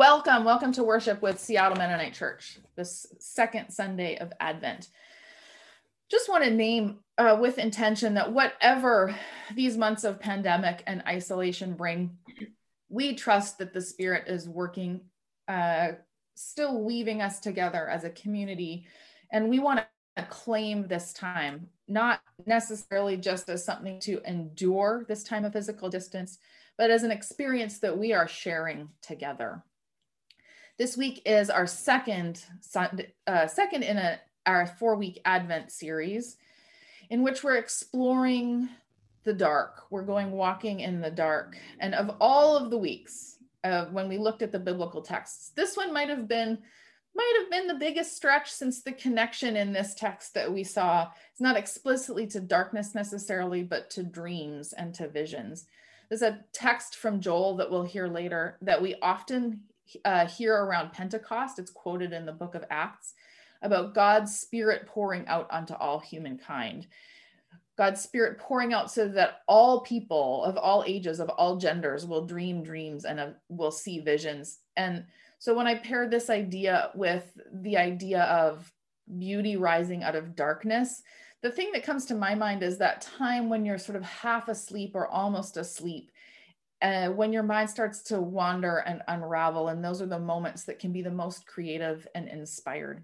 welcome, welcome to worship with Seattle Mennonite Church, this second Sunday of Advent. Just want to name uh, with intention that whatever these months of pandemic and isolation bring, we trust that the Spirit is working, uh, still weaving us together as a community. And we want to claim this time, not necessarily just as something to endure this time of physical distance, but as an experience that we are sharing together. This week is our second, uh, second in a, our four week Advent series, in which we're exploring the dark. We're going walking in the dark. And of all of the weeks, uh, when we looked at the biblical texts, this one might have been might have been the biggest stretch since the connection in this text that we saw. It's not explicitly to darkness necessarily, but to dreams and to visions. There's a text from Joel that we'll hear later that we often uh, hear around Pentecost. It's quoted in the book of Acts about God's spirit pouring out onto all humankind. God's spirit pouring out so that all people of all ages, of all genders, will dream dreams and uh, will see visions. And so when I pair this idea with the idea of beauty rising out of darkness, the thing that comes to my mind is that time when you're sort of half asleep or almost asleep uh, when your mind starts to wander and unravel and those are the moments that can be the most creative and inspired.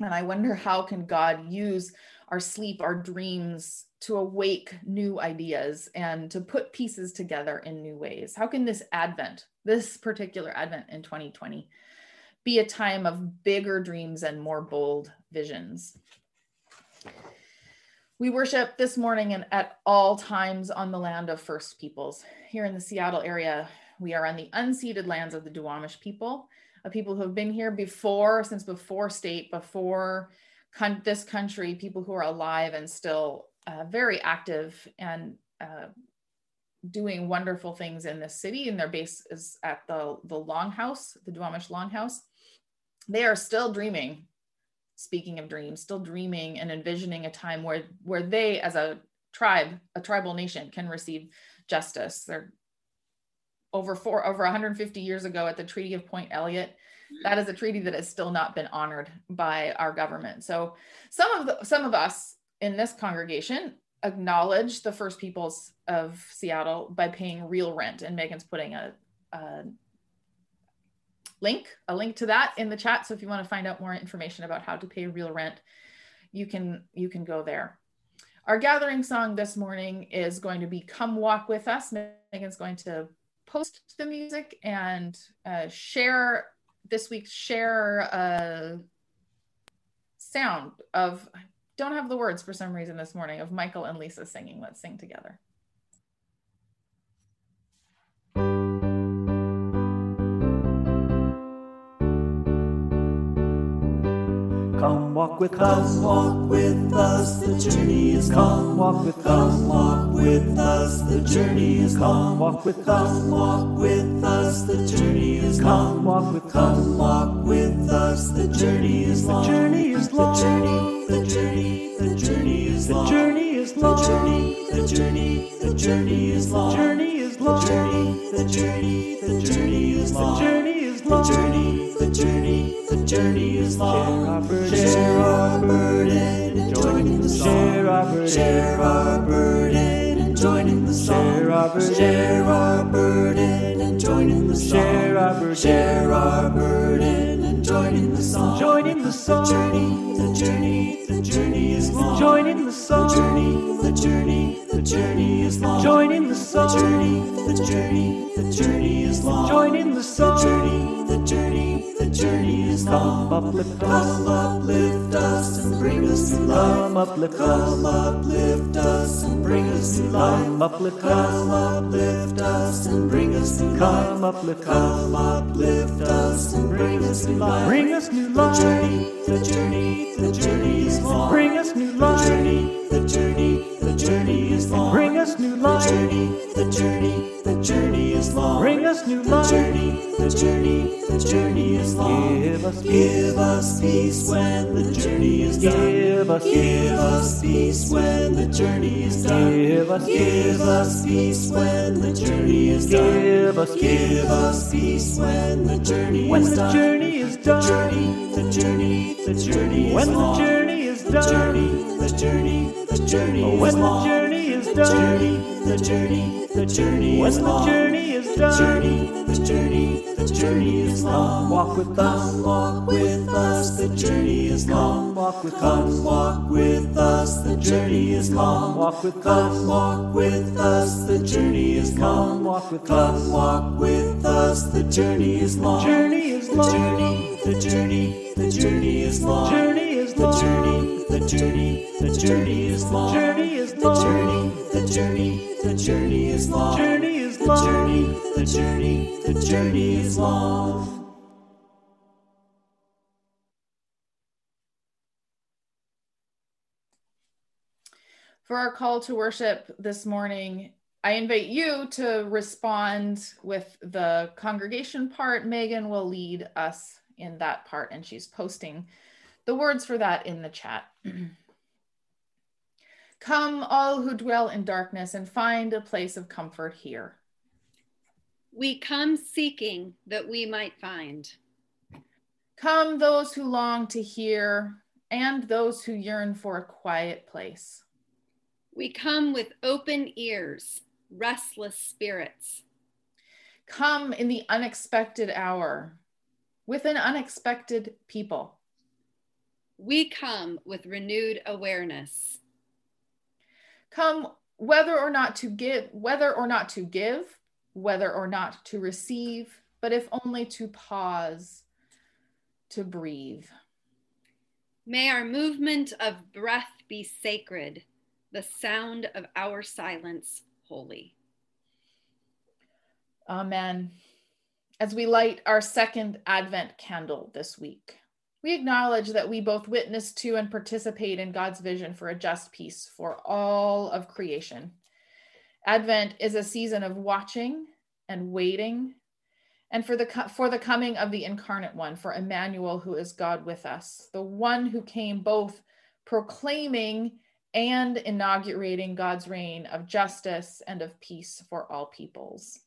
And i wonder how can god use our sleep our dreams to awake new ideas and to put pieces together in new ways? How can this advent this particular advent in 2020 be a time of bigger dreams and more bold visions we worship this morning and at all times on the land of First Peoples. Here in the Seattle area, we are on the unceded lands of the Duwamish people, of people who have been here before, since before state, before con- this country, people who are alive and still uh, very active and uh, doing wonderful things in this city. And their base is at the, the Longhouse, the Duwamish Longhouse. They are still dreaming speaking of dreams, still dreaming and envisioning a time where where they, as a tribe, a tribal nation, can receive justice. They're over four over 150 years ago at the Treaty of Point Elliott. That is a treaty that has still not been honored by our government. So some of the some of us in this congregation acknowledge the first peoples of Seattle by paying real rent, and Megan's putting a, a link, a link to that in the chat. So if you want to find out more information about how to pay real rent, you can you can go there. Our gathering song this morning is going to be Come Walk With Us. Megan's going to post the music and uh, share this week's share a sound of, I don't have the words for some reason this morning, of Michael and Lisa singing. Let's sing together. Come walk with us. Come walk with us. The journey is come. Walk with us. walk with us. The journey is come. Walk with us. walk with us. The journey is come. Walk with Come walk with us. The journey is long. The journey is long. The journey. The journey. The journey is long. The journey is long. The journey. The journey. The journey is long. Journey is long. The journey. The journey. The journey is long. The journey is long. The journey. The journey journey is long. Share our burden and join in the song. Share our burden, share our burden and join in the song. Share our burden and join in the song. Share our burden, share our burden and join in the song. Join in the song. The journey, the journey is. Join in the song. The journey, the journey, the journey is long. Join in the song. The journey, the journey, the journey is long. Join in the song. The journey, the journey, the journey is long. Come uplift us, come uplift us and bring us to life. Come uplift us, come uplift us and bring us to life. Come uplift us, come uplift us and bring us to life. Come uplift, come uplift us and bring us to life. Bring us new life. The journey, the journey, the journey is long. Bring us new life. The journey, the journey, the us, give us peace when the journey is done. Give us, give us peace when the journey is done. Give us, give us peace when the journey is done. Give us, give us peace when the journey when is done. When the journey is done. The journey, the journey, the journey when is long. When the journey is done. The journey, the journey, the journey when is long. When the journey is done. The journey, the journey, the journey is long. When the journey is done. The journey, the journey, the journey is long. Walk with us, walk with us. The journey is long. Walk with us, walk with us. The journey is long. Walk with us, walk with us. The journey is long. Walk with us, walk with us. The journey is long. Journey is long. The journey, the journey, the journey is long. Journey is long. The journey, the journey, the journey is long. Journey is long. The journey, the journey, the journey is long. Journey is long. The journey, the journey, the journey is long. For our call to worship this morning, I invite you to respond with the congregation part. Megan will lead us in that part, and she's posting the words for that in the chat. Come, all who dwell in darkness, and find a place of comfort here. We come seeking that we might find. Come, those who long to hear, and those who yearn for a quiet place. We come with open ears, restless spirits. Come in the unexpected hour, with an unexpected people. We come with renewed awareness. Come whether or not to give, whether or not to give, whether or not to receive, but if only to pause, to breathe. May our movement of breath be sacred the sound of our silence holy. Amen. As we light our second Advent candle this week, we acknowledge that we both witness to and participate in God's vision for a just peace for all of creation. Advent is a season of watching and waiting and for the for the coming of the incarnate one for Emmanuel who is God with us the one who came both proclaiming and inaugurating God's reign of justice and of peace for all peoples.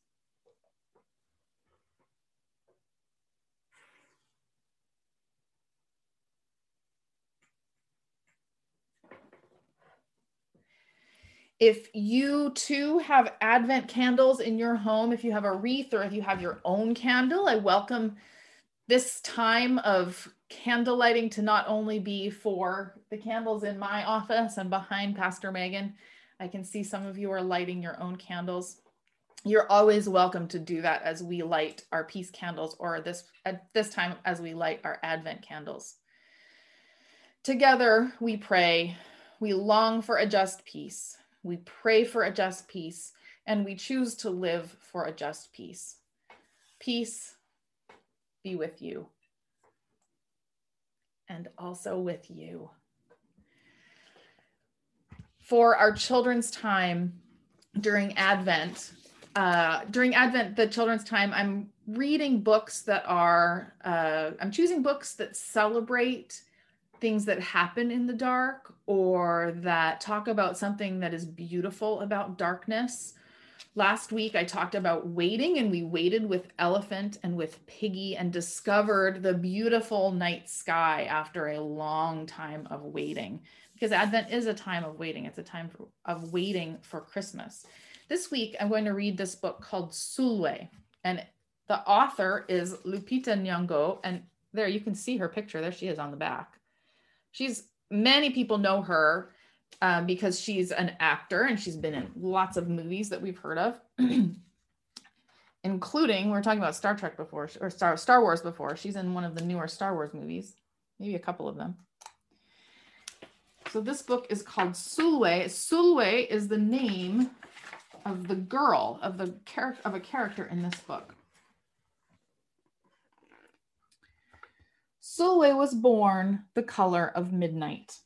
If you too have Advent candles in your home, if you have a wreath or if you have your own candle, I welcome this time of candle lighting to not only be for the candles in my office and behind Pastor Megan. I can see some of you are lighting your own candles. You're always welcome to do that as we light our peace candles or this at this time as we light our advent candles. Together we pray, we long for a just peace. We pray for a just peace and we choose to live for a just peace. Peace be with you and also with you. For our children's time during Advent, uh, during Advent, the children's time, I'm reading books that are, uh, I'm choosing books that celebrate things that happen in the dark or that talk about something that is beautiful about darkness Last week, I talked about waiting, and we waited with Elephant and with Piggy and discovered the beautiful night sky after a long time of waiting. Because Advent is a time of waiting, it's a time for, of waiting for Christmas. This week, I'm going to read this book called Sulwe, and the author is Lupita Nyong'o. And there you can see her picture. There she is on the back. She's many people know her um, because she's an actor and she's been in lots of movies that we've heard of, including we are talking about Star Trek before or Star Star Wars before. She's in one of the newer Star Wars movies, maybe a couple of them. So this book is called Sulwe. Sulwe is the name of the girl of the character of a character in this book. Sulwe was born the color of midnight.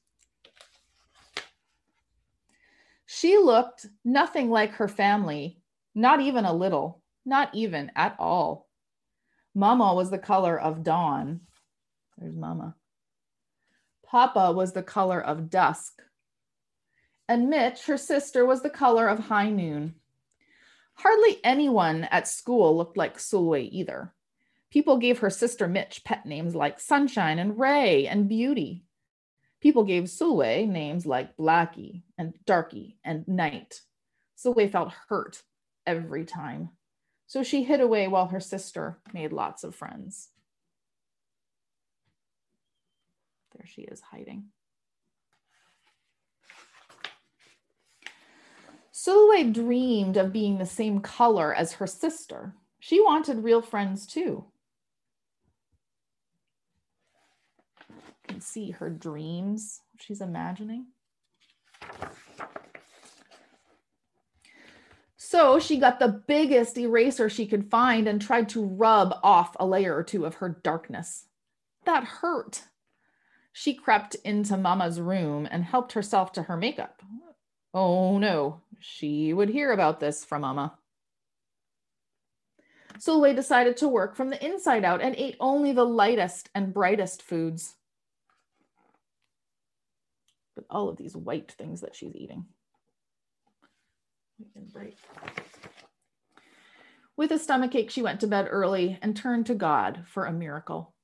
She looked nothing like her family, not even a little, not even at all. Mama was the color of dawn. There's Mama. Papa was the color of dusk. And Mitch, her sister, was the color of high noon. Hardly anyone at school looked like Sulwe either. People gave her sister Mitch pet names like Sunshine and Ray and Beauty. People gave Sulwe names like Blackie and Darky and Night. Sulwe felt hurt every time. So she hid away while her sister made lots of friends. There she is hiding. Sulwe dreamed of being the same color as her sister. She wanted real friends too. Can see her dreams she's imagining. So she got the biggest eraser she could find and tried to rub off a layer or two of her darkness. That hurt. She crept into Mama's room and helped herself to her makeup. Oh no, she would hear about this from Mama. Sulwe decided to work from the inside out and ate only the lightest and brightest foods. But all of these white things that she's eating. With a stomachache, she went to bed early and turned to God for a miracle.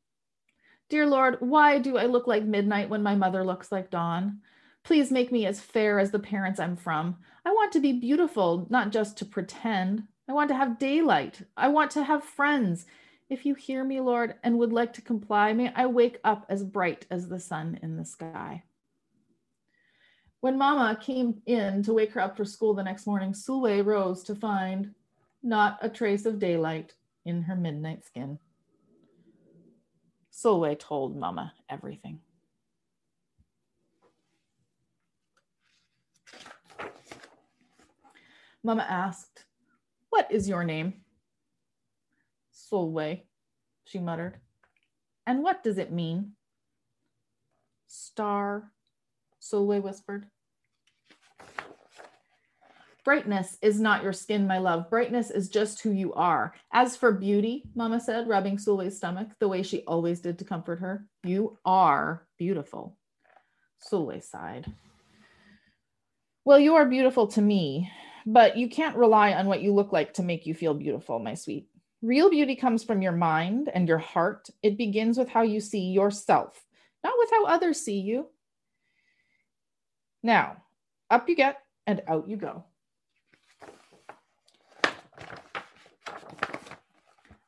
Dear Lord, why do I look like midnight when my mother looks like dawn? Please make me as fair as the parents I'm from. I want to be beautiful, not just to pretend. I want to have daylight. I want to have friends. If you hear me, Lord, and would like to comply, may I wake up as bright as the sun in the sky. When Mama came in to wake her up for school the next morning, Sulwe rose to find not a trace of daylight in her midnight skin. Sulwe told Mama everything. Mama asked, What is your name? Sulwe, she muttered. And what does it mean? Star, Sulwe whispered. Brightness is not your skin, my love. Brightness is just who you are. As for beauty, Mama said, rubbing Sulwe's stomach the way she always did to comfort her, you are beautiful. Sulwe sighed. Well, you are beautiful to me, but you can't rely on what you look like to make you feel beautiful, my sweet. Real beauty comes from your mind and your heart. It begins with how you see yourself, not with how others see you. Now, up you get and out you go.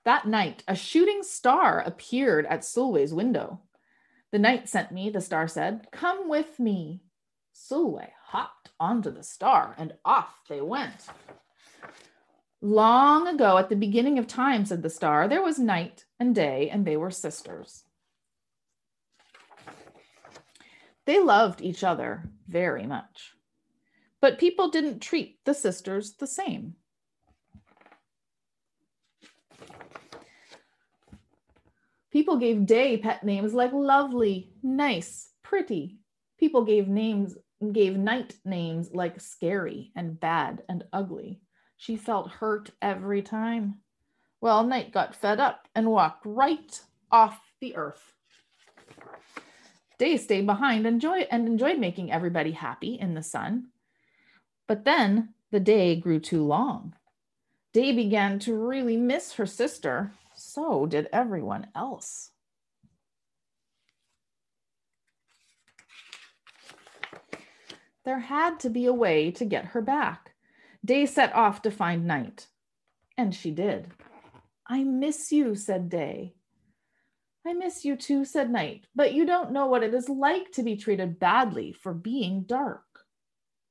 That night, a shooting star appeared at Sulwe's window. The night sent me, the star said, Come with me. Sulway hopped onto the star and off they went. Long ago, at the beginning of time, said the star, there was night and day, and they were sisters. They loved each other very much. But people didn't treat the sisters the same. People gave Day pet names like lovely, nice, pretty. People gave names gave Night names like scary and bad and ugly. She felt hurt every time. Well, Night got fed up and walked right off the earth. Day stayed behind and enjoyed making everybody happy in the sun. But then the day grew too long. Day began to really miss her sister. So did everyone else. There had to be a way to get her back. Day set off to find Night. And she did. I miss you, said Day. I miss you too, said Night, but you don't know what it is like to be treated badly for being dark.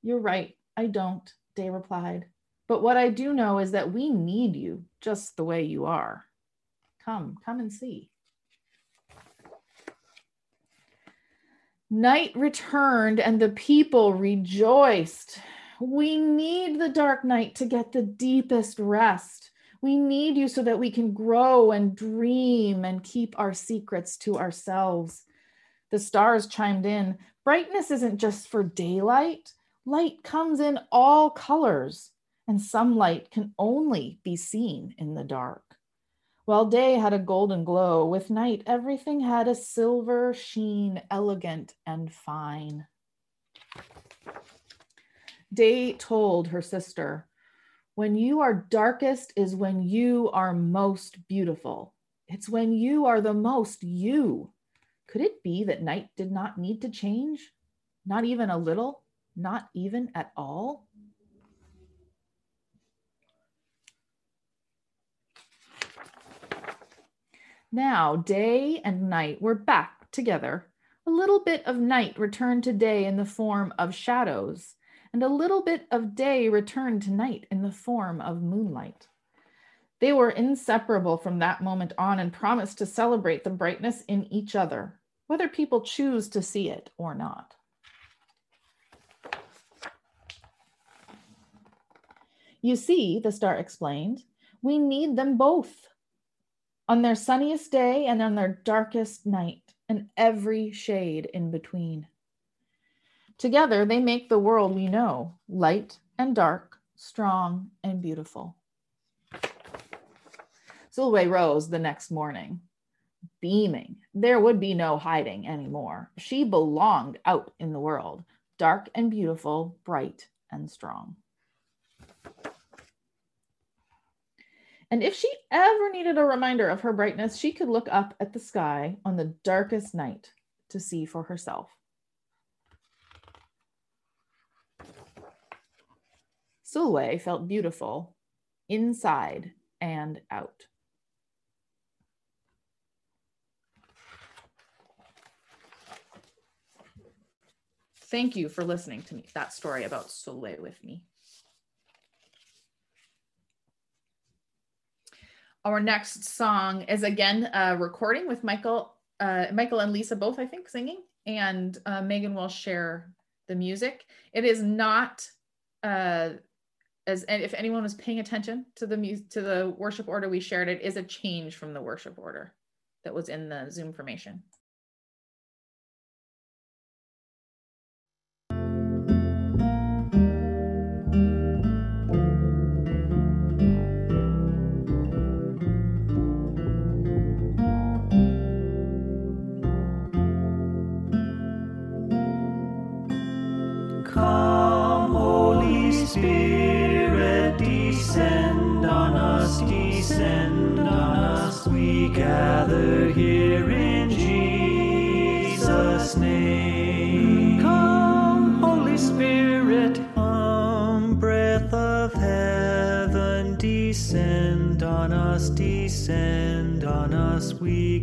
You're right, I don't, Day replied. But what I do know is that we need you just the way you are. Come, come and see. Night returned and the people rejoiced. We need the dark night to get the deepest rest. We need you so that we can grow and dream and keep our secrets to ourselves. The stars chimed in. Brightness isn't just for daylight, light comes in all colors, and some light can only be seen in the dark. While day had a golden glow, with night everything had a silver sheen, elegant and fine. Day told her sister, When you are darkest is when you are most beautiful. It's when you are the most you. Could it be that night did not need to change? Not even a little? Not even at all? Now, day and night were back together. A little bit of night returned to day in the form of shadows, and a little bit of day returned to night in the form of moonlight. They were inseparable from that moment on and promised to celebrate the brightness in each other, whether people choose to see it or not. You see, the star explained, we need them both on their sunniest day and on their darkest night, and every shade in between. Together, they make the world we know light and dark, strong and beautiful. Sulwe rose the next morning, beaming. There would be no hiding anymore. She belonged out in the world, dark and beautiful, bright and strong. And if she ever needed a reminder of her brightness, she could look up at the sky on the darkest night to see for herself. Sulwe felt beautiful inside and out. Thank you for listening to me, that story about Sulwe with me. Our next song is again a recording with Michael, uh, Michael and Lisa both, I think, singing, and uh, Megan will share the music. It is not uh, as and if anyone was paying attention to the to the worship order we shared, it is a change from the worship order that was in the Zoom formation.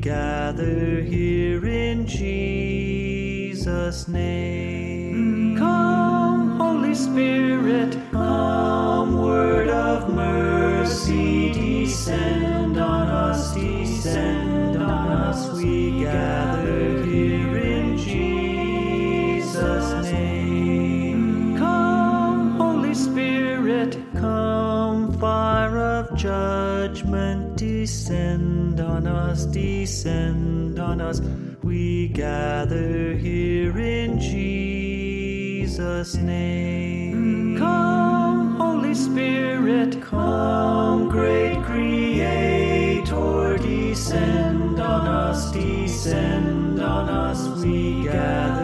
Gather here in Jesus' name. Come, Holy Spirit, come, Word of mercy, descend on us, descend on us. We gather here in Jesus' name. Come, Holy Spirit, come, fire of judgment, descend on us, descend on us. We gather here in Jesus' name. Come, Holy Spirit, come, great Creator, descend on us, descend on us. We gather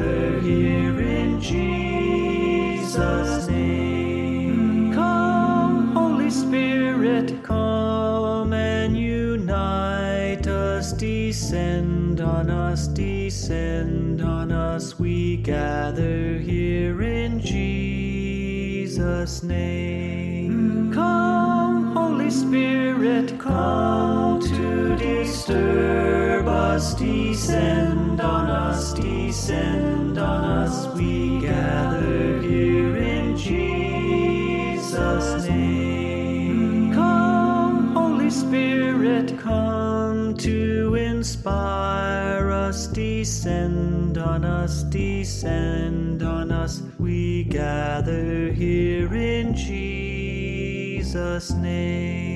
name. Come, Holy Spirit, come to disturb us, descend on us, descend on us. We gather here in Jesus' name. Come, Holy Spirit, come to inspire us, descend on us, descend on us. We gather here Jesus' name.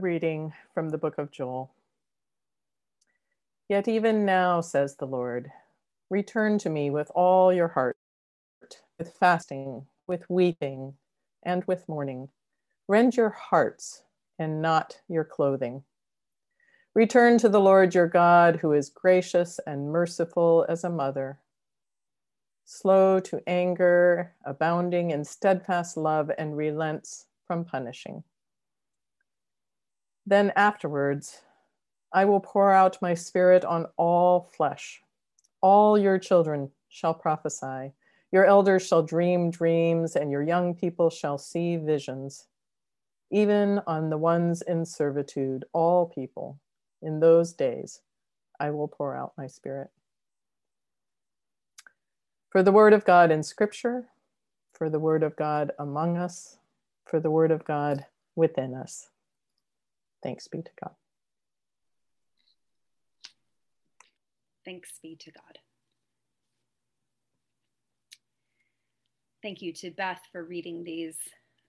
Reading from the book of Joel. Yet even now, says the Lord, return to me with all your heart, with fasting, with weeping, and with mourning. Rend your hearts and not your clothing. Return to the Lord your God, who is gracious and merciful as a mother, slow to anger, abounding in steadfast love, and relents from punishing. Then afterwards, I will pour out my spirit on all flesh. All your children shall prophesy. Your elders shall dream dreams, and your young people shall see visions. Even on the ones in servitude, all people, in those days, I will pour out my spirit. For the word of God in scripture, for the word of God among us, for the word of God within us. Thanks be to God. Thanks be to God. Thank you to Beth for reading these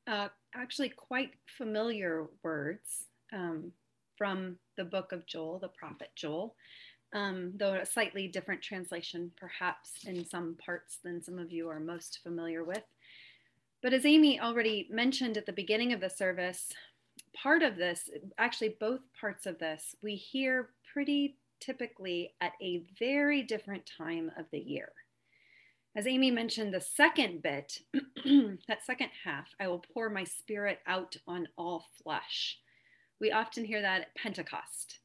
uh, actually quite familiar words um, from the book of Joel, the prophet Joel, um, though a slightly different translation, perhaps in some parts than some of you are most familiar with. But as Amy already mentioned at the beginning of the service, part of this, actually, both parts of this, we hear pretty typically at a very different time of the year. As Amy mentioned, the second bit, that second half, I will pour my spirit out on all flesh. We often hear that at Pentecost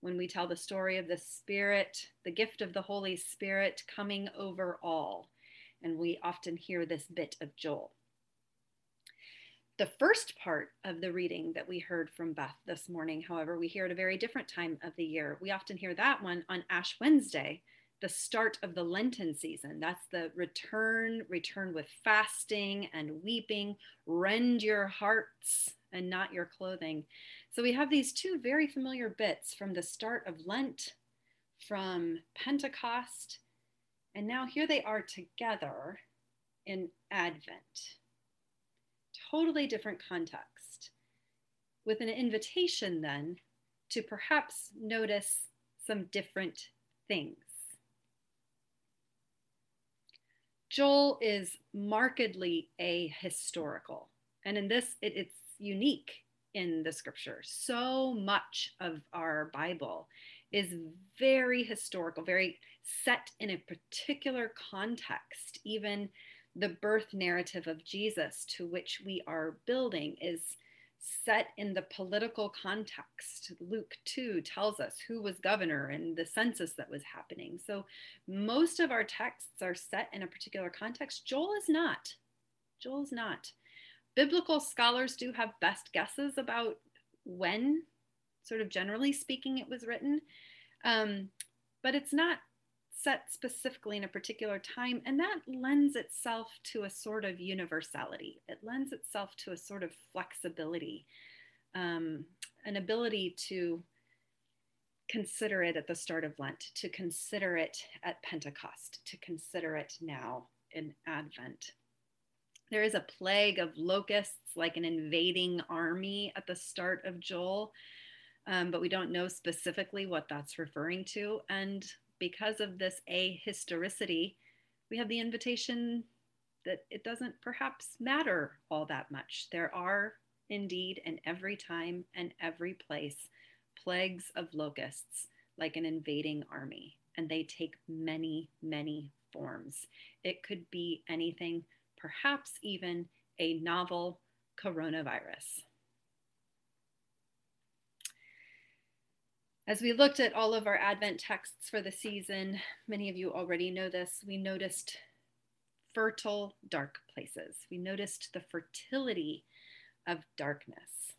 when we tell the story of the Spirit, the gift of the Holy Spirit coming over all. And we often hear this bit of Joel. The first part of the reading that we heard from Beth this morning, however, we hear at a very different time of the year. We often hear that one on Ash Wednesday, the start of the Lenten season. That's the return, return with fasting and weeping, rend your hearts and not your clothing. So we have these two very familiar bits from the start of Lent, from Pentecost, and now here they are together in Advent totally different context, with an invitation then to perhaps notice some different things. Joel is markedly ahistorical, and in this, it, it's unique in the scripture. So much of our Bible is very historical, very set in a particular context, even the birth narrative of Jesus to which we are building is set in the political context. Luke 2 tells us who was governor and the census that was happening. So most of our texts are set in a particular context. Joel is not. Joel is not. Biblical scholars do have best guesses about when, sort of generally speaking, it was written. Um, but it's not set specifically in a particular time, and that lends itself to a sort of universality. It lends itself to a sort of flexibility, um, an ability to consider it at the start of Lent, to consider it at Pentecost, to consider it now in Advent. There is a plague of locusts, like an invading army at the start of Joel, um, but we don't know specifically what that's referring to. And because of this ahistoricity, we have the invitation that it doesn't perhaps matter all that much. There are indeed in every time and every place plagues of locusts like an invading army, and they take many, many forms. It could be anything, perhaps even a novel coronavirus. As we looked at all of our Advent texts for the season, many of you already know this, we noticed fertile dark places. We noticed the fertility of darkness.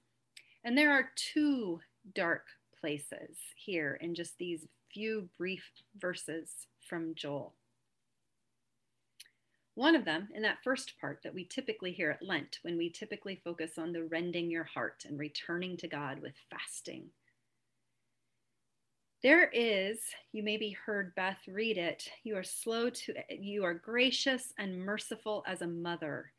And there are two dark places here in just these few brief verses from Joel. One of them, in that first part that we typically hear at Lent, when we typically focus on the rending your heart and returning to God with fasting there is, you maybe heard Beth read it, you are slow to, you are gracious and merciful as a mother.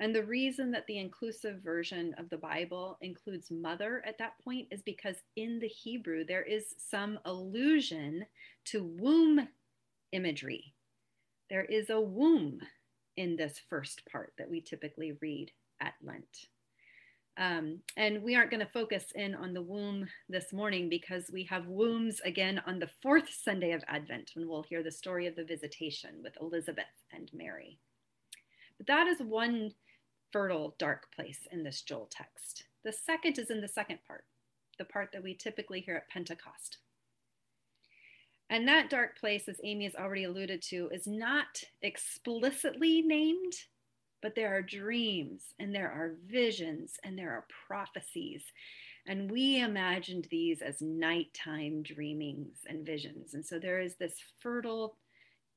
And the reason that the inclusive version of the Bible includes mother at that point is because in the Hebrew, there is some allusion to womb imagery. There is a womb in this first part that we typically read at Lent. Um, and we aren't going to focus in on the womb this morning because we have wombs again on the fourth Sunday of Advent when we'll hear the story of the visitation with Elizabeth and Mary. But that is one fertile, dark place in this Joel text. The second is in the second part, the part that we typically hear at Pentecost. And that dark place, as Amy has already alluded to, is not explicitly named, but there are dreams and there are visions and there are prophecies. And we imagined these as nighttime dreamings and visions. And so there is this fertile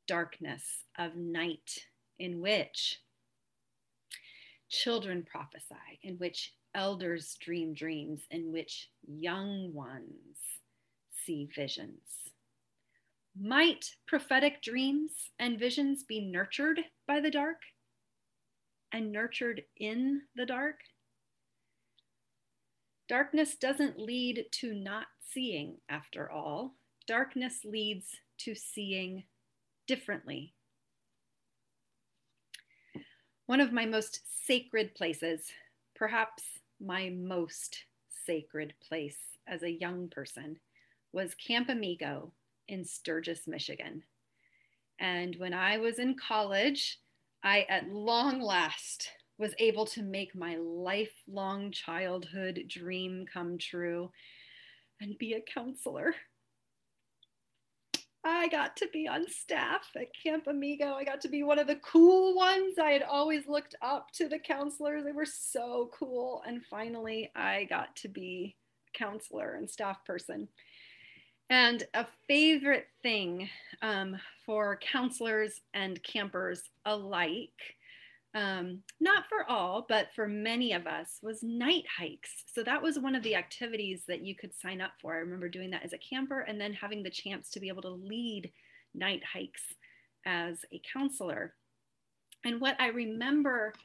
darkness of night in which children prophesy, in which elders dream dreams, in which young ones see visions. Might prophetic dreams and visions be nurtured by the dark and nurtured in the dark? Darkness doesn't lead to not seeing, after all. Darkness leads to seeing differently one of my most sacred places, perhaps my most sacred place as a young person, was Camp Amigo in Sturgis, Michigan. And when I was in college, I at long last was able to make my lifelong childhood dream come true and be a counselor. I got to be on staff at Camp Amigo. I got to be one of the cool ones. I had always looked up to the counselors. They were so cool. And finally, I got to be a counselor and staff person. And a favorite thing um, for counselors and campers alike um, not for all, but for many of us, was night hikes. So that was one of the activities that you could sign up for. I remember doing that as a camper and then having the chance to be able to lead night hikes as a counselor. And what I remember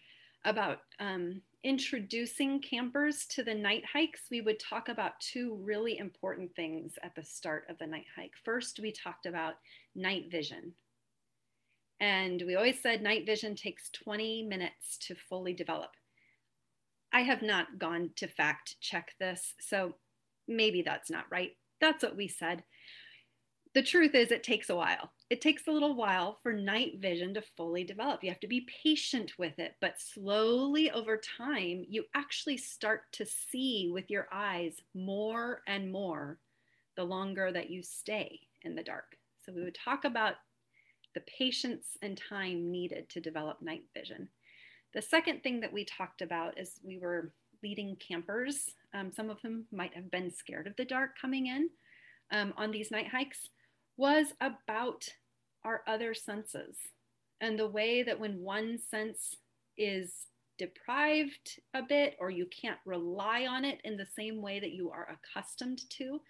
about um, introducing campers to the night hikes, we would talk about two really important things at the start of the night hike. First, we talked about night vision, and we always said night vision takes 20 minutes to fully develop. I have not gone to fact check this, so maybe that's not right. That's what we said. The truth is, it takes a while. It takes a little while for night vision to fully develop. You have to be patient with it, but slowly over time, you actually start to see with your eyes more and more the longer that you stay in the dark. So, we would talk about the patience and time needed to develop night vision. The second thing that we talked about is we were leading campers. Um, some of them might have been scared of the dark coming in um, on these night hikes, was about our other senses and the way that when one sense is deprived a bit or you can't rely on it in the same way that you are accustomed to,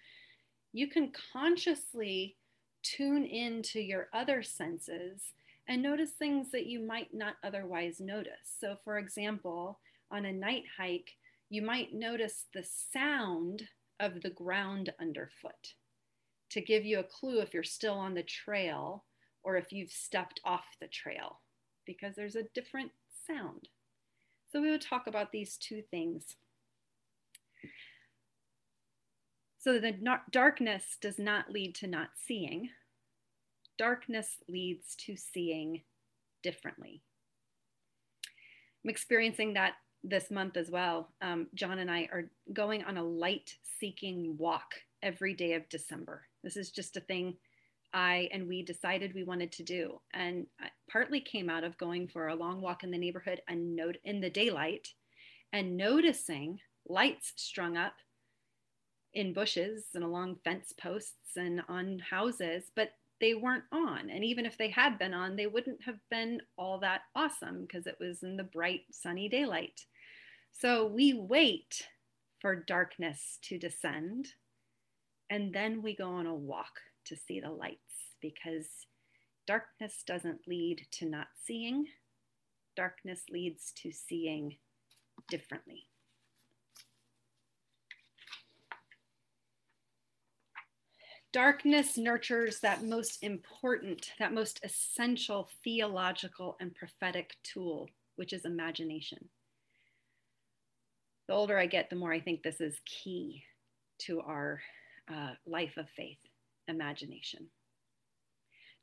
you can consciously tune into your other senses and notice things that you might not otherwise notice. So, for example, on a night hike, you might notice the sound of the ground underfoot to give you a clue if you're still on the trail or if you've stepped off the trail, because there's a different sound. So, we would talk about these two things. So the darkness does not lead to not seeing. Darkness leads to seeing differently. I'm experiencing that this month as well. Um, John and I are going on a light seeking walk every day of December. This is just a thing I and we decided we wanted to do. And partly came out of going for a long walk in the neighborhood and note in the daylight and noticing lights strung up in bushes and along fence posts and on houses, but they weren't on. And even if they had been on, they wouldn't have been all that awesome because it was in the bright, sunny daylight. So we wait for darkness to descend, and then we go on a walk to see the lights because darkness doesn't lead to not seeing. darkness leads to seeing differently. Darkness nurtures that most important, that most essential theological and prophetic tool, which is imagination. The older I get, the more I think this is key to our uh, life of faith imagination.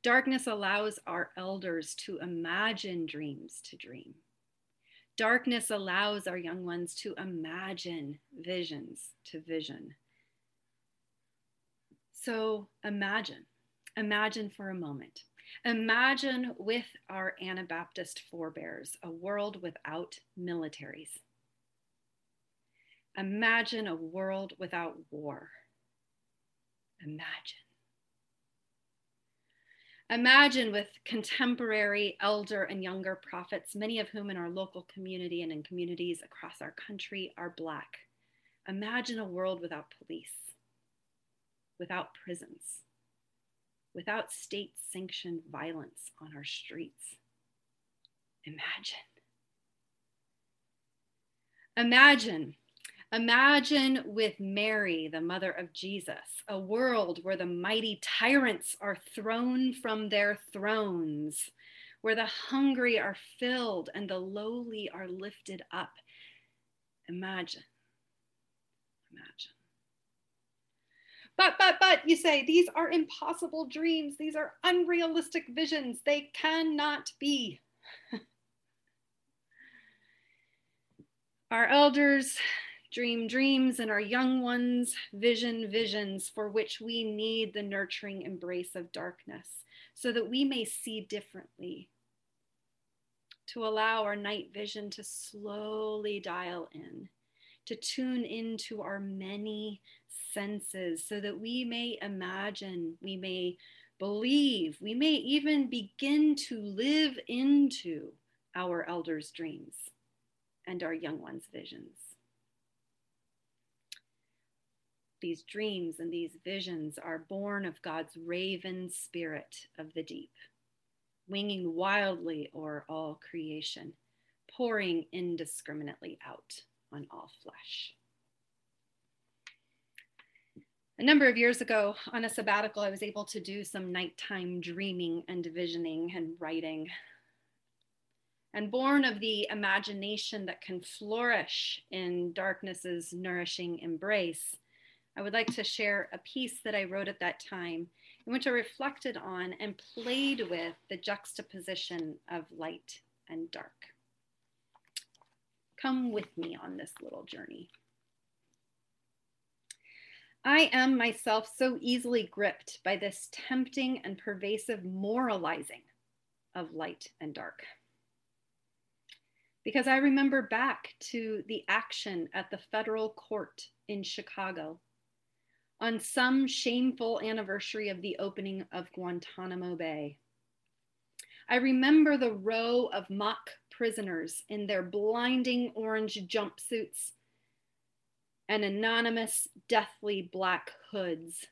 Darkness allows our elders to imagine dreams to dream. Darkness allows our young ones to imagine visions to vision. So imagine, imagine for a moment. Imagine with our Anabaptist forebears a world without militaries. Imagine a world without war. Imagine. Imagine with contemporary elder and younger prophets, many of whom in our local community and in communities across our country are Black. Imagine a world without police, without prisons, without state sanctioned violence on our streets. Imagine. Imagine Imagine with Mary, the mother of Jesus, a world where the mighty tyrants are thrown from their thrones, where the hungry are filled and the lowly are lifted up. Imagine. Imagine. But, but, but, you say, these are impossible dreams. These are unrealistic visions. They cannot be. Our elders dream dreams and our young ones vision visions for which we need the nurturing embrace of darkness so that we may see differently to allow our night vision to slowly dial in to tune into our many senses so that we may imagine we may believe we may even begin to live into our elders dreams and our young ones visions these dreams and these visions are born of God's raven spirit of the deep, winging wildly o'er all creation, pouring indiscriminately out on all flesh. A number of years ago, on a sabbatical, I was able to do some nighttime dreaming and visioning and writing. And born of the imagination that can flourish in darkness's nourishing embrace, I would like to share a piece that I wrote at that time in which I reflected on and played with the juxtaposition of light and dark. Come with me on this little journey. I am myself so easily gripped by this tempting and pervasive moralizing of light and dark. Because I remember back to the action at the federal court in Chicago on some shameful anniversary of the opening of Guantanamo Bay. I remember the row of mock prisoners in their blinding orange jumpsuits and anonymous, deathly black hoods.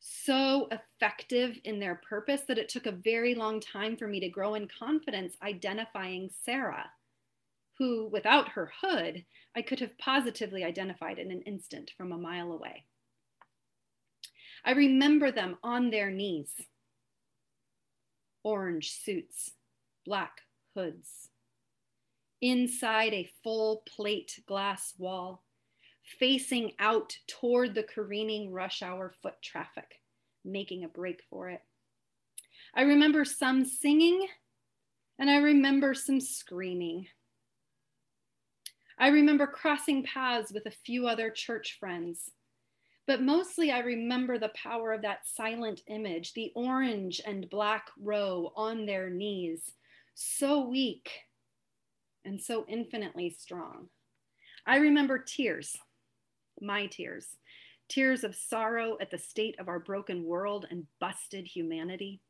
So effective in their purpose that it took a very long time for me to grow in confidence identifying Sarah, who, without her hood, I could have positively identified in an instant from a mile away. I remember them on their knees. Orange suits, black hoods. Inside a full plate glass wall, facing out toward the careening rush hour foot traffic, making a break for it. I remember some singing and I remember some screaming. I remember crossing paths with a few other church friends but mostly, I remember the power of that silent image, the orange and black row on their knees, so weak and so infinitely strong. I remember tears, my tears, tears of sorrow at the state of our broken world and busted humanity,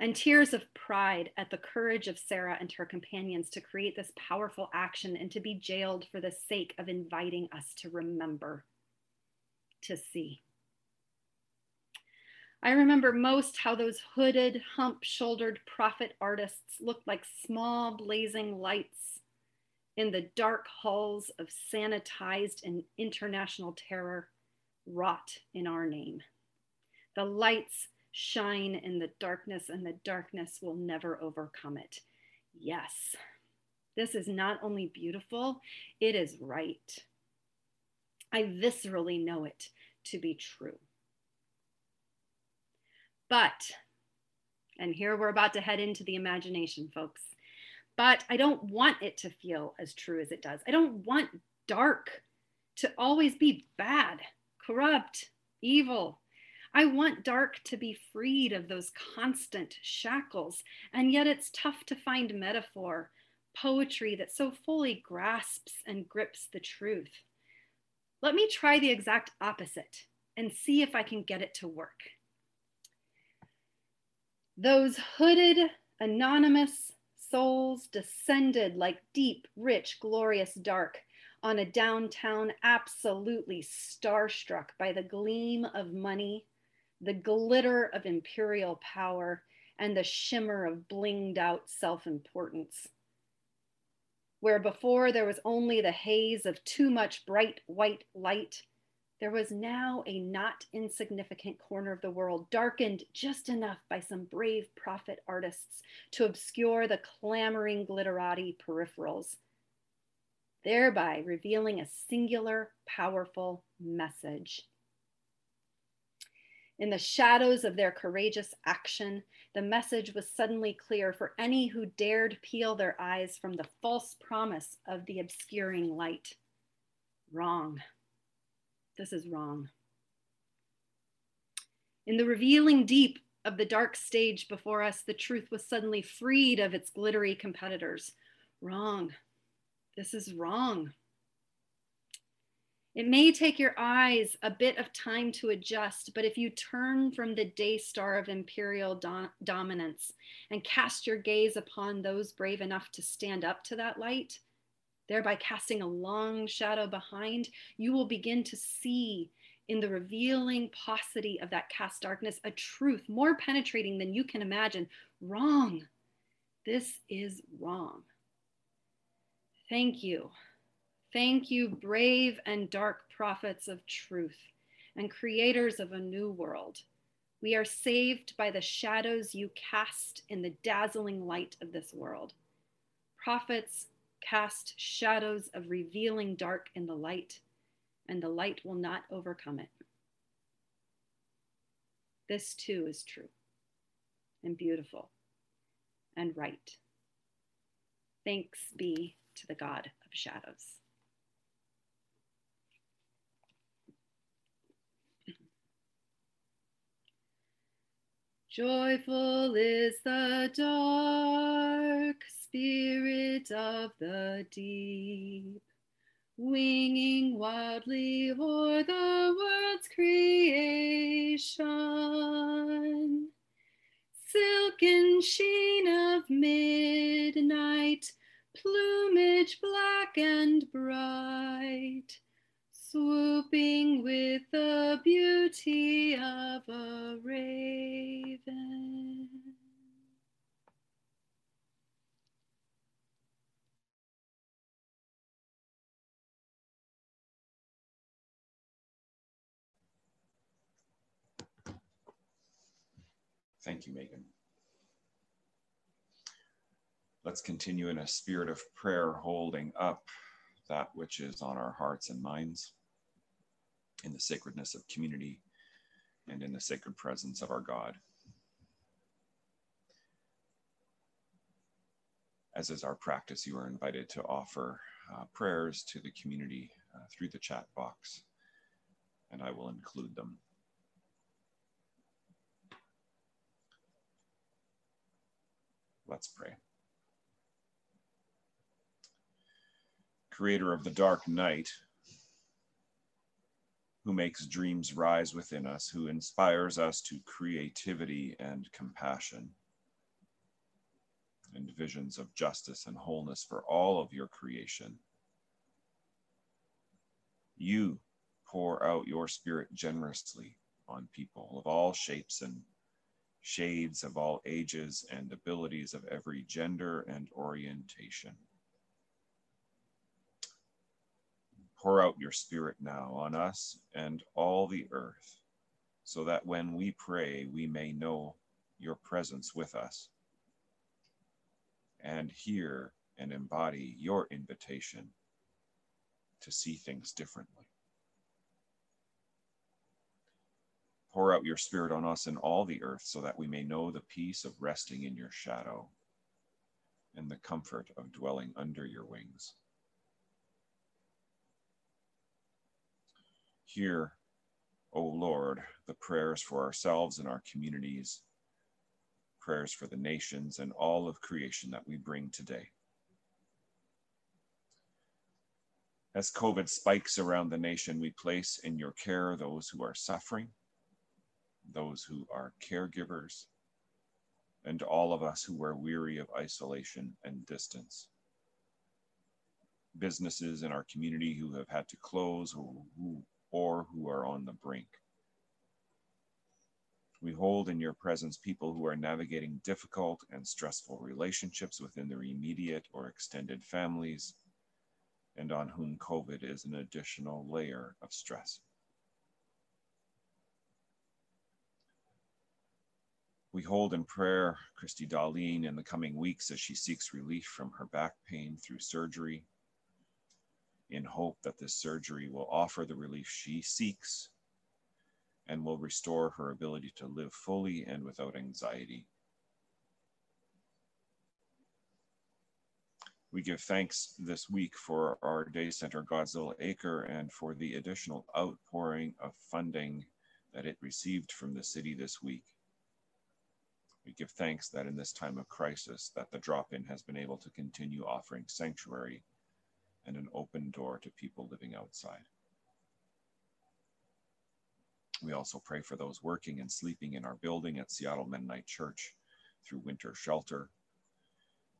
and tears of pride at the courage of Sarah and her companions to create this powerful action and to be jailed for the sake of inviting us to remember to see. I remember most how those hooded, hump shouldered prophet artists looked like small blazing lights in the dark halls of sanitized and international terror wrought in our name. The lights shine in the darkness, and the darkness will never overcome it. Yes, this is not only beautiful, it is right. I viscerally know it to be true. But, and here we're about to head into the imagination, folks, but I don't want it to feel as true as it does. I don't want dark to always be bad, corrupt, evil. I want dark to be freed of those constant shackles, and yet it's tough to find metaphor, poetry that so fully grasps and grips the truth. Let me try the exact opposite and see if I can get it to work. Those hooded, anonymous souls descended like deep, rich, glorious dark on a downtown absolutely starstruck by the gleam of money, the glitter of imperial power, and the shimmer of blinged out self importance. Where before there was only the haze of too much bright white light, there was now a not insignificant corner of the world, darkened just enough by some brave prophet artists to obscure the clamoring glitterati peripherals, thereby revealing a singular, powerful message. In the shadows of their courageous action, the message was suddenly clear for any who dared peel their eyes from the false promise of the obscuring light. Wrong. This is wrong. In the revealing deep of the dark stage before us, the truth was suddenly freed of its glittery competitors. Wrong. This is wrong. It may take your eyes a bit of time to adjust, but if you turn from the day star of imperial do- dominance and cast your gaze upon those brave enough to stand up to that light, thereby casting a long shadow behind, you will begin to see in the revealing paucity of that cast darkness a truth more penetrating than you can imagine. Wrong. This is wrong. Thank you. Thank you, brave and dark prophets of truth and creators of a new world. We are saved by the shadows you cast in the dazzling light of this world. Prophets cast shadows of revealing dark in the light, and the light will not overcome it. This too is true and beautiful and right. Thanks be to the God of shadows. Joyful is the dark spirit of the deep, winging wildly o'er the world's creation. Silken sheen of midnight, plumage black and bright, swooping with the beauty of a raven. Thank you, Megan. Let's continue in a spirit of prayer, holding up that which is on our hearts and minds in the sacredness of community and in the sacred presence of our God. As is our practice, you are invited to offer uh, prayers to the community uh, through the chat box, and I will include them. Let's pray. Creator of the dark night, who makes dreams rise within us, who inspires us to creativity and compassion, and visions of justice and wholeness for all of your creation. You pour out your spirit generously on people of all shapes and shades, of all ages and abilities, of every gender and orientation. Pour out your Spirit now on us and all the earth, so that when we pray, we may know your presence with us and hear and embody your invitation to see things differently. Pour out your spirit on us and all the earth so that we may know the peace of resting in your shadow and the comfort of dwelling under your wings. Hear, O Lord, the prayers for ourselves and our communities, prayers for the nations and all of creation that we bring today. As COVID spikes around the nation, we place in your care those who are suffering, those who are caregivers, and all of us who are weary of isolation and distance. Businesses in our community who have had to close or who, or who are on the brink. We hold in your presence people who are navigating difficult and stressful relationships within their immediate or extended families and on whom COVID is an additional layer of stress. We hold in prayer Christy Darlene in the coming weeks as she seeks relief from her back pain through surgery, in hope that this surgery will offer the relief she seeks and will restore her ability to live fully and without anxiety. We give thanks this week for our Day Center Godzilla Acre and for the additional outpouring of funding that it received from the city this week. We give thanks that in this time of crisis that the drop-in has been able to continue offering sanctuary and an open door to people living outside. We also pray for those working and sleeping in our building at Seattle Mennonite Church through winter shelter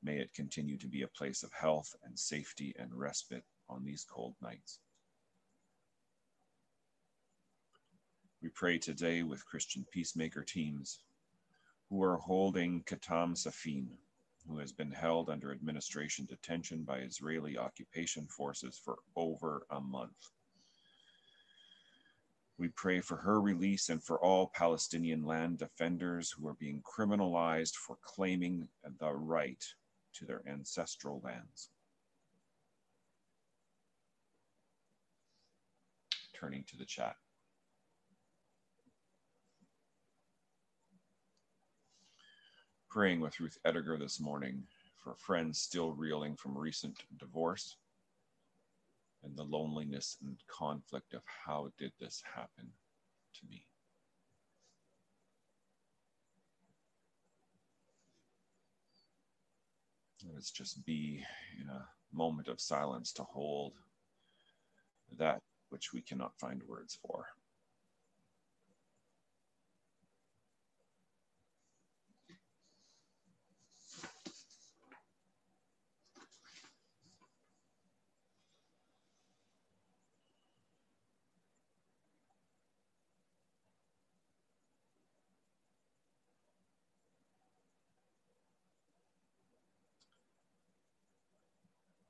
May it continue to be a place of health and safety and respite on these cold nights. We pray today with Christian peacemaker teams who are holding Khitam Saafin, who has been held under administration detention by Israeli occupation forces for over a month. We pray for her release and for all Palestinian land defenders who are being criminalized for claiming the right to their ancestral lands. Turning to the chat. Praying with Ruth Edgar this morning for friends still reeling from recent divorce and the loneliness and conflict of how did this happen to me. Let's just be in a moment of silence to hold that which we cannot find words for.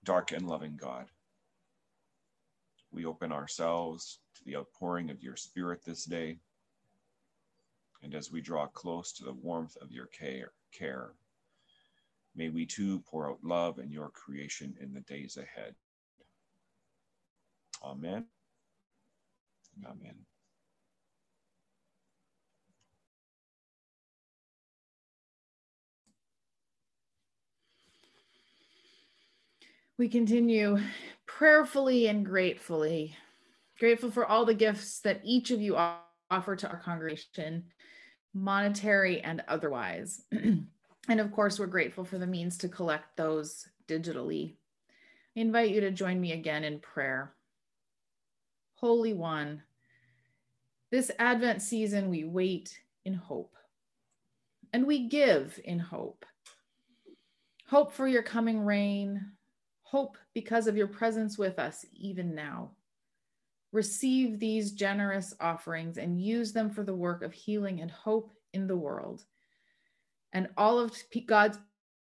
Dark and loving God. We open ourselves to the outpouring of your Spirit this day. And as we draw close to the warmth of your care, care, may we too pour out love in your creation in the days ahead. Amen. Amen. We continue prayerfully and gratefully, grateful for all the gifts that each of you offer to our congregation, monetary and otherwise. and of course, we're grateful for the means to collect those digitally. I invite you to join me again in prayer. Holy One, this Advent season we wait in hope and we give in hope. Hope for your coming reign, hope because of your presence with us even now. receive these generous offerings and use them for the work of healing and hope in the world. And all of God's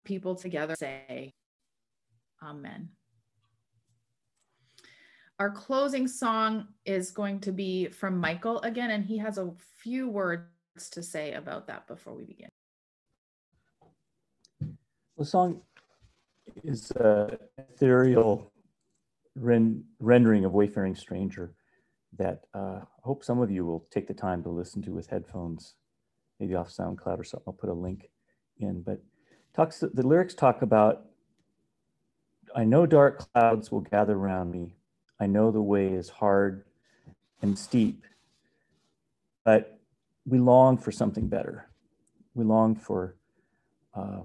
people together say, Amen. Our closing song is going to be from Michael again, and he has a few words to say about that before we begin. The song is a ethereal ren- rendering of Wayfaring Stranger that uh, I hope some of you will take the time to listen to with headphones, maybe off SoundCloud or something. I'll put a link in. But talks the lyrics talk about I know dark clouds will gather around me. I know the way is hard and steep, but we long for something better. We long for uh,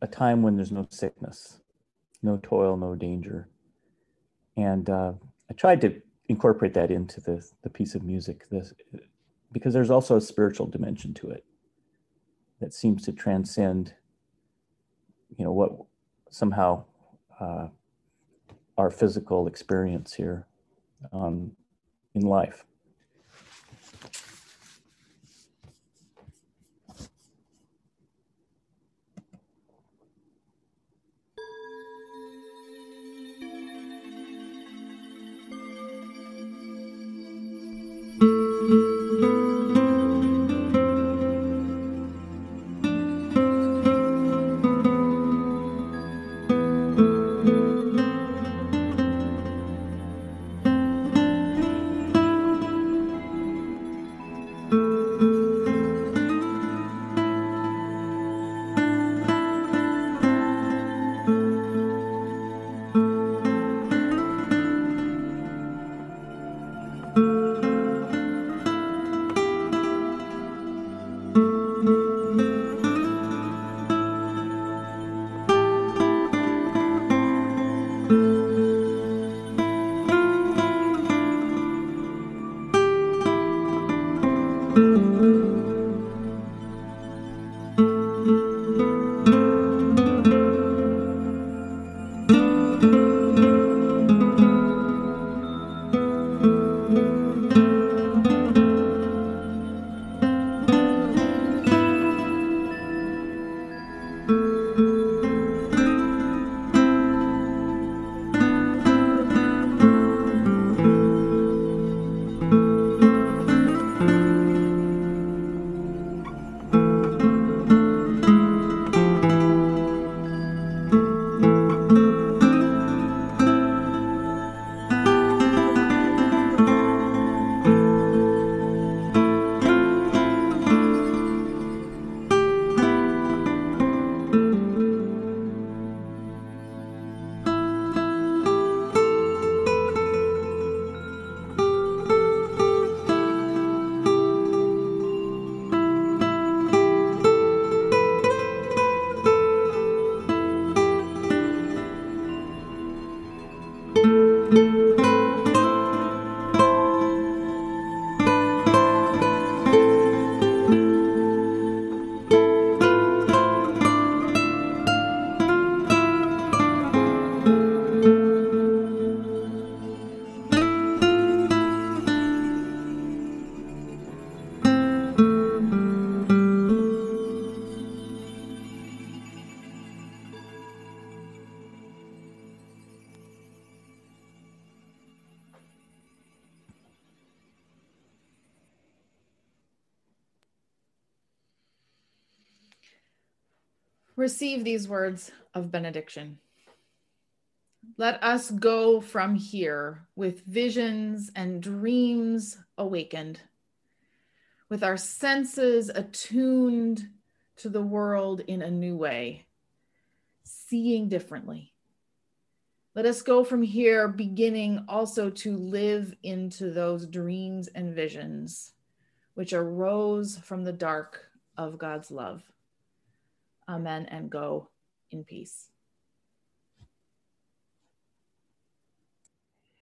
a time when there's no sickness, no toil, no danger. And uh, I tried to incorporate that into the, the piece of music this, because there's also a spiritual dimension to it that seems to transcend, you know, what somehow uh, our physical experience here um, in life. Receive these words of benediction. Let us go from here with visions and dreams awakened, with our senses attuned to the world in a new way, seeing differently. Let us go from here, beginning also to live into those dreams and visions which arose from the dark of God's love. Amen, and go in peace.